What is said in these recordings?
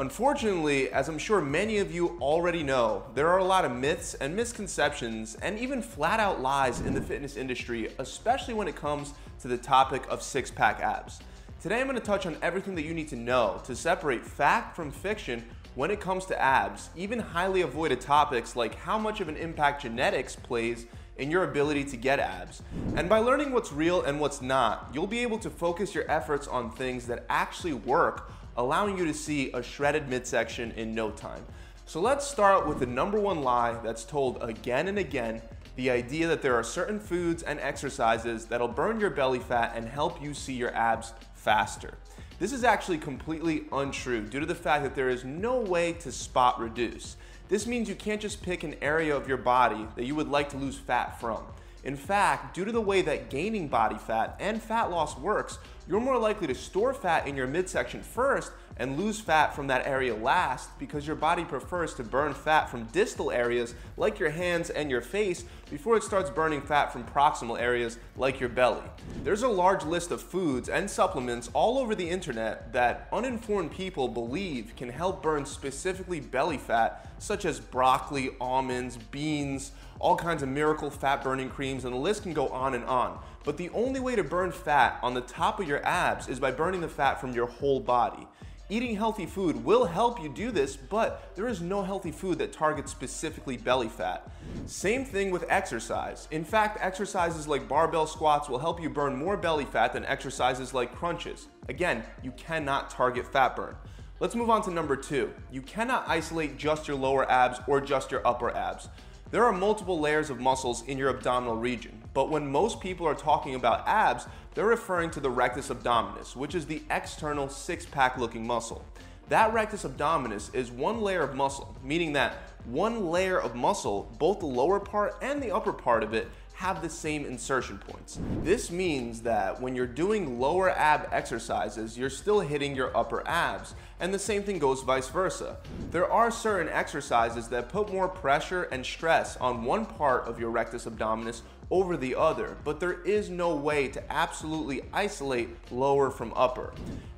Unfortunately, as I'm sure many of you already know, there are a lot of myths and misconceptions and even flat out lies in the fitness industry, especially when it comes to the topic of six pack abs. Today I'm to touch on everything that you need to know to separate fact from fiction when it comes to abs, even highly avoided topics like how much of an impact genetics plays in your ability to get abs. And by learning what's real and what's not, you'll be able to focus your efforts on things that actually work, allowing you to see a shredded midsection in no time. So let's start with the number one lie that's told again and again the idea that there are certain foods and exercises that'll burn your belly fat and help you see your abs faster. This is actually completely untrue due to the fact that there is no way to spot reduce. This means you can't just pick an area of your body that you would like to lose fat from. In fact, due to the way that gaining body fat and fat loss works, you're more likely to store fat in your midsection first and lose fat from that area last because your body prefers to burn fat from distal areas like your hands and your face before it starts burning fat from proximal areas like your belly. There's a large list of foods and supplements all over the internet that uninformed people believe can help burn specifically belly fat, such as broccoli, almonds, beans, all kinds of miracle fat burning creams, and the list can go on and on. But the only way to burn fat on the top of your abs is by burning the fat from your whole body. Eating healthy food will help you do this, but there is no healthy food that targets specifically belly fat. Same thing with exercise. In fact, exercises like barbell squats will help you burn more belly fat than exercises like crunches. Again, you cannot target fat burn. Let's move on to number two. You cannot isolate just your lower abs or just your upper abs. There are multiple layers of muscles in your abdominal region, but when most people are talking about abs, they're referring to the rectus abdominis, which is the external six-pack looking muscle. That rectus abdominis is one layer of muscle, meaning that one layer of muscle, both the lower part and the upper part of it, have the same insertion points. This means that when you're doing lower ab exercises, you're still hitting your upper abs, and the same thing goes vice versa. There are certain exercises that put more pressure and stress on one part of your rectus abdominis over the other, but there is no way to absolutely isolate lower from upper.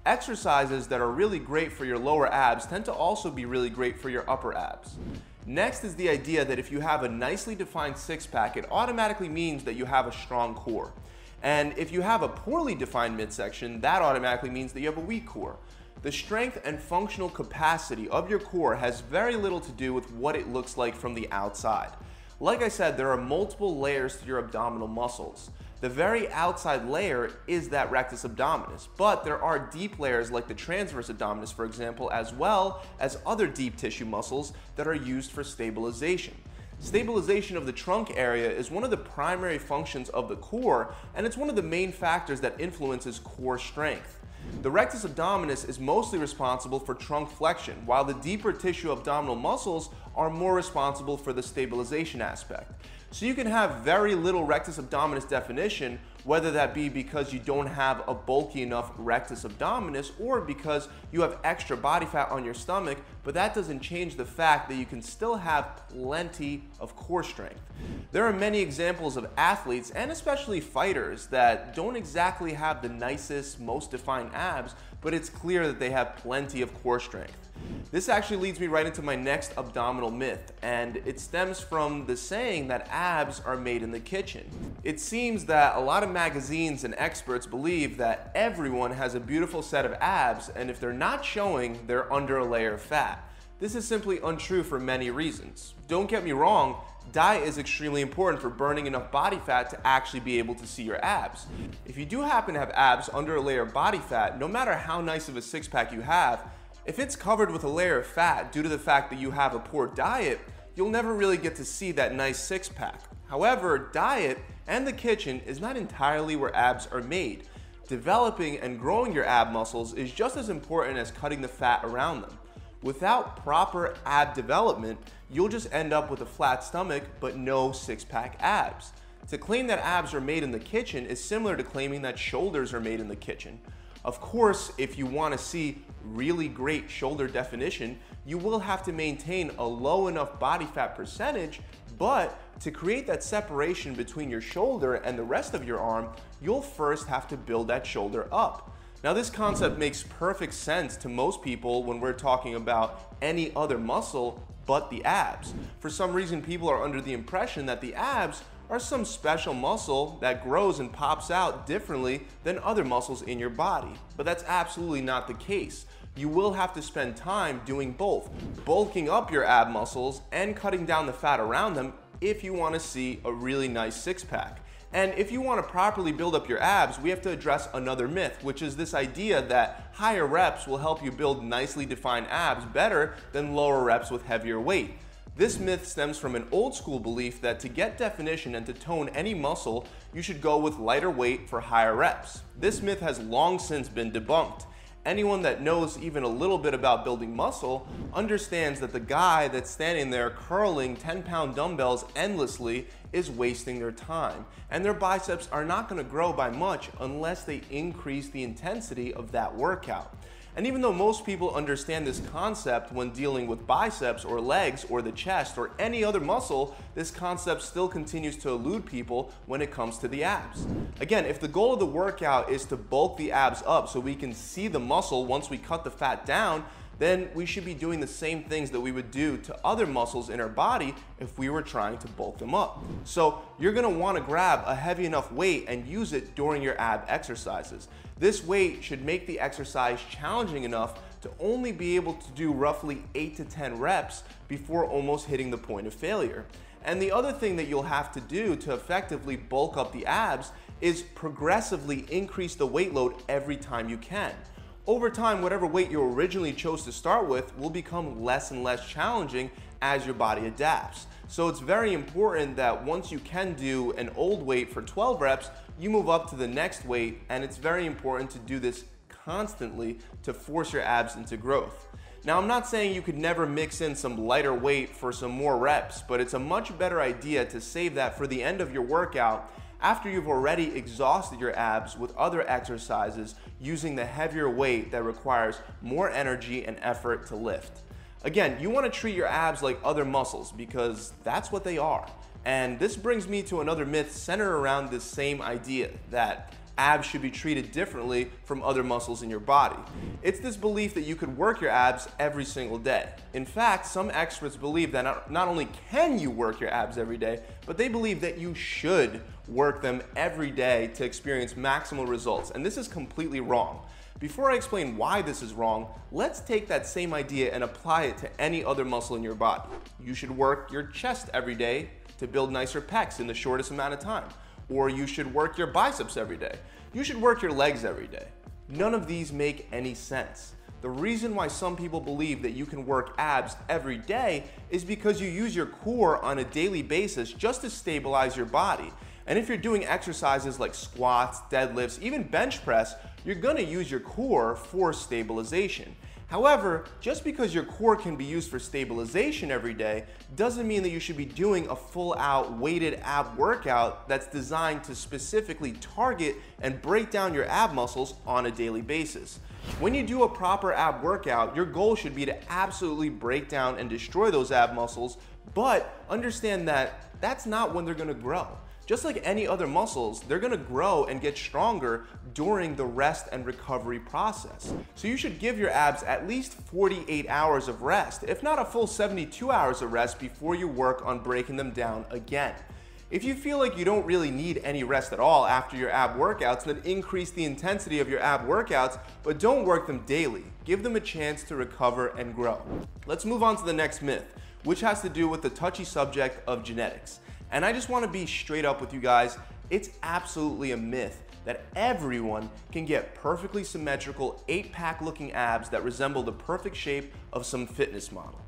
Exercises that are really great for your lower abs tend to also be really great for your upper abs. Next is the idea that if you have a nicely defined six pack, it automatically means that you have a strong core. And if you have a poorly defined midsection, that automatically means that you have a weak core. The strength and functional capacity of your core has very little to do with what it looks like from the outside. Like I said, there are multiple layers to your abdominal muscles. The very outside layer is that rectus abdominis, but there are deep layers like the transverse abdominis, for example, as well as other deep tissue muscles that are used for stabilization. Stabilization of the trunk area is one of the primary functions of the core, and it's one of the main factors that influences core strength. The rectus abdominis is mostly responsible for trunk flexion, while the deeper tissue abdominal muscles are more responsible for the stabilization aspect. So you can have very little rectus abdominis definition, whether that be because you don't have a bulky enough rectus abdominis or because you have extra body fat on your stomach, but that doesn't change the fact that you can still have plenty of core strength. There are many examples of athletes and especially fighters that don't exactly have the nicest, most defined abs, but it's clear that they have plenty of core strength. This actually leads me right into my next abdominal myth, and it stems from the saying that abs are made in the kitchen. It seems that a lot of magazines and experts believe that everyone has a beautiful set of abs, and if they're not showing, they're under a layer of fat. This is simply untrue for many reasons. Don't get me wrong, diet is extremely important for burning enough body fat to actually be able to see your abs. If you do happen to have abs under a layer of body fat, no matter how nice of a six pack you have, if it's covered with a layer of fat due to the fact that you have a poor diet, you'll never really get to see that nice six pack. However, diet and the kitchen is not entirely where abs are made. Developing and growing your ab muscles is just as important as cutting the fat around them. Without proper ab development, you'll just end up with a flat stomach but no six pack abs. To claim that abs are made in the kitchen is similar to claiming that shoulders are made in the kitchen. Of course, if you want to see really great shoulder definition, you will have to maintain a low enough body fat percentage, but to create that separation between your shoulder and the rest of your arm, you'll first have to build that shoulder up. Now, this concept makes perfect sense to most people when we're talking about any other muscle but the abs. For some reason, people are under the impression that the abs are some special muscle that grows and pops out differently than other muscles in your body. But that's absolutely not the case. You will have to spend time doing both, bulking up your ab muscles and cutting down the fat around them if you want to see a really nice six pack. And if you want to properly build up your abs, we have to address another myth, which is this idea that higher reps will help you build nicely defined abs better than lower reps with heavier weight. This myth stems from an old school belief that to get definition and to tone any muscle, you should go with lighter weight for higher reps. This myth has long since been debunked. Anyone that knows even a little bit about building muscle understands that the guy that's standing there curling 10 pound dumbbells endlessly is wasting their time. And their biceps are not gonna grow by much unless they increase the intensity of that workout. And even though most people understand this concept when dealing with biceps or legs or the chest or any other muscle, this concept still continues to elude people when it comes to the abs. Again, if the goal of the workout is to bulk the abs up so we can see the muscle once we cut the fat down, then we should be doing the same things that we would do to other muscles in our body if we were trying to bulk them up. So you're gonna wanna grab a heavy enough weight and use it during your ab exercises. This weight should make the exercise challenging enough to only be able to do roughly 8 to 10 reps before almost hitting the point of failure. And the other thing that you'll have to do to effectively bulk up the abs is progressively increase the weight load every time you can. Over time, whatever weight you originally chose to start with will become less and less challenging as your body adapts. So it's very important that once you can do an old weight for 12 reps, you move up to the next weight, and it's very important to do this constantly to force your abs into growth. Now, I'm not saying you could never mix in some lighter weight for some more reps, but it's a much better idea to save that for the end of your workout after you've already exhausted your abs with other exercises using the heavier weight that requires more energy and effort to lift. Again, you want to treat your abs like other muscles because that's what they are. And this brings me to another myth centered around this same idea that abs should be treated differently from other muscles in your body. It's this belief that you could work your abs every single day. In fact, some experts believe that not, not only can you work your abs every day, but they believe that you should work them every day to experience maximal results. And this is completely wrong. Before I explain why this is wrong, let's take that same idea and apply it to any other muscle in your body. You should work your chest every day to build nicer pecs in the shortest amount of time. Or you should work your biceps every day. You should work your legs every day. None of these make any sense. The reason why some people believe that you can work abs every day is because you use your core on a daily basis just to stabilize your body. And if you're doing exercises like squats, deadlifts, even bench press, you're gonna use your core for stabilization. However, just because your core can be used for stabilization every day doesn't mean that you should be doing a full out weighted ab workout that's designed to specifically target and break down your ab muscles on a daily basis. When you do a proper ab workout, your goal should be to absolutely break down and destroy those ab muscles, but understand that that's not when they're gonna grow. Just like any other muscles, they're gonna grow and get stronger during the rest and recovery process. So you should give your abs at least 48 hours of rest, if not a full 72 hours of rest before you work on breaking them down again. If you feel like you don't really need any rest at all after your ab workouts, then increase the intensity of your ab workouts, but don't work them daily. Give them a chance to recover and grow. Let's move on to the next myth, which has to do with the touchy subject of genetics. And I just want to be straight up with you guys. It's absolutely a myth that everyone can get perfectly symmetrical eight pack looking abs that resemble the perfect shape of some fitness model.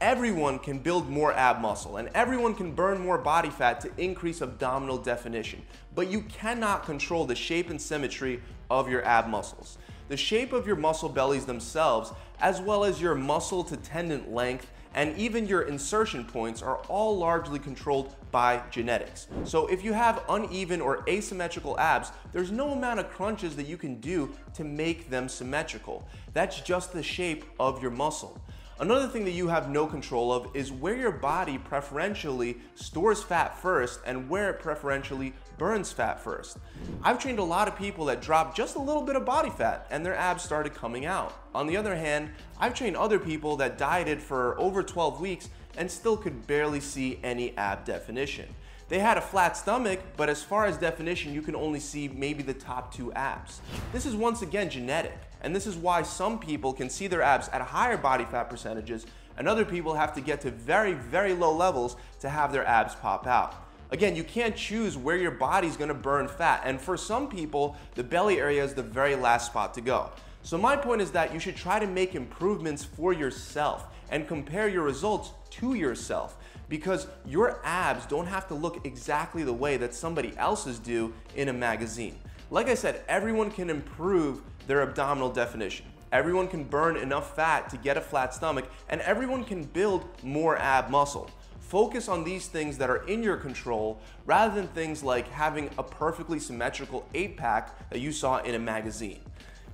Everyone can build more ab muscle and everyone can burn more body fat to increase abdominal definition, but you cannot control the shape and symmetry of your ab muscles. The shape of your muscle bellies themselves, as well as your muscle to tendon length and even your insertion points are all largely controlled by genetics. So if you have uneven or asymmetrical abs, there's no amount of crunches that you can do to make them symmetrical. That's just the shape of your muscle. Another thing that you have no control of is where your body preferentially stores fat first and where it preferentially burns fat first. I've trained a lot of people that dropped just a little bit of body fat and their abs started coming out. On the other hand, I've trained other people that dieted for over 12 weeks and still could barely see any ab definition. They had a flat stomach, but as far as definition, you can only see maybe the top two abs. This is once again genetic. And this is why some people can see their abs at higher body fat percentages and other people have to get to very, very low levels to have their abs pop out. Again, you can't choose where your body's gonna burn fat. And for some people, the belly area is the very last spot to go. So my point is that you should try to make improvements for yourself and compare your results to yourself because your abs don't have to look exactly the way that somebody else's do in a magazine. Like I said, everyone can improve their abdominal definition. Everyone can burn enough fat to get a flat stomach, and everyone can build more ab muscle. Focus on these things that are in your control rather than things like having a perfectly symmetrical 8 pack that you saw in a magazine.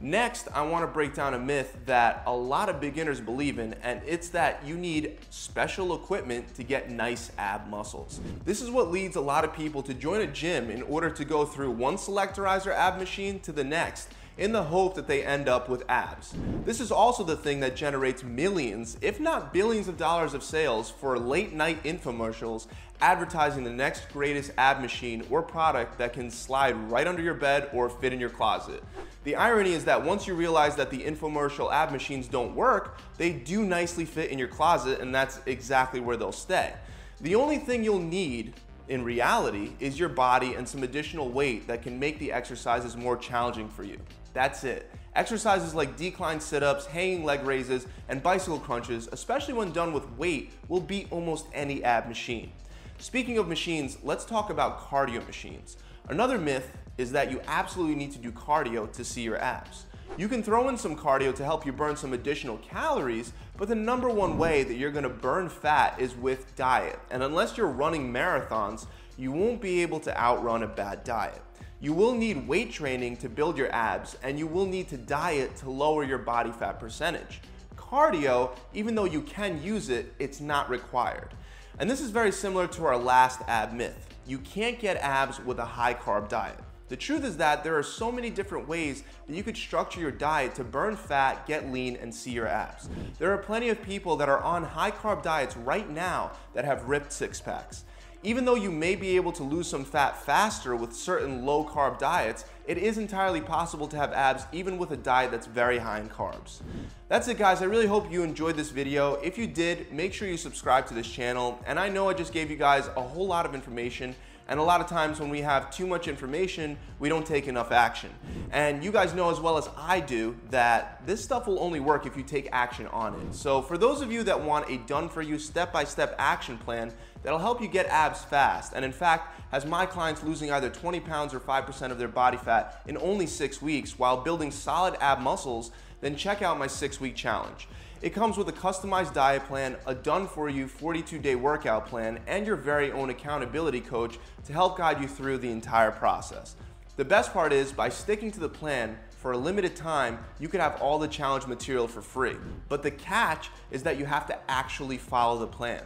Next, I want to break down a myth that a lot of beginners believe in, and it's that you need special equipment to get nice ab muscles. This is what leads a lot of people to join a gym in order to go through one selectorizer ab machine to the next in the hope that they end up with abs. This is also the thing that generates millions, if not billions of dollars of sales for late night infomercials advertising the next greatest ab machine or product that can slide right under your bed or fit in your closet. The irony is that once you realize that the infomercial ab machines don't work, they do nicely fit in your closet and that's exactly where they'll stay. The only thing you'll need in reality is your body and some additional weight that can make the exercises more challenging for you. That's it. Exercises like decline sit-ups, hanging leg raises, and bicycle crunches, especially when done with weight, will beat almost any ab machine. Speaking of machines, let's talk about cardio machines. Another myth is that you absolutely need to do cardio to see your abs. You can throw in some cardio to help you burn some additional calories, but the number one way that you're gonna burn fat is with diet. And unless you're running marathons, you won't be able to outrun a bad diet. You will need weight training to build your abs, and you will need to diet to lower your body fat percentage. Cardio, even though you can use it, it's not required. And this is very similar to our last ab myth. You can't get abs with a high carb diet. The truth is that there are so many different ways that you could structure your diet to burn fat, get lean, and see your abs. There are plenty of people that are on high carb diets right now that have ripped six packs. Even though you may be able to lose some fat faster with certain low carb diets, it is entirely possible to have abs even with a diet that's very high in carbs. That's it guys, I really hope you enjoyed this video. If you did, make sure you subscribe to this channel. And I know I just gave you guys a whole lot of information and a lot of times when we have too much information, we don't take enough action. And you guys know as well as I do that this stuff will only work if you take action on it. So for those of you that want a done for you step-by-step action plan that'll help you get abs fast, and in fact has my clients losing either 20 pounds or 5% of their body fat in only six weeks while building solid ab muscles, then check out my six week challenge. It comes with a customized diet plan, a done for you 42 day workout plan, and your very own accountability coach to help guide you through the entire process. The best part is by sticking to the plan for a limited time, you could have all the challenge material for free. But the catch is that you have to actually follow the plan.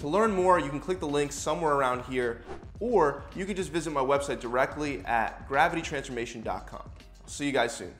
To learn more, you can click the link somewhere around here, or you can just visit my website directly at gravitytransformation.com. See you guys soon.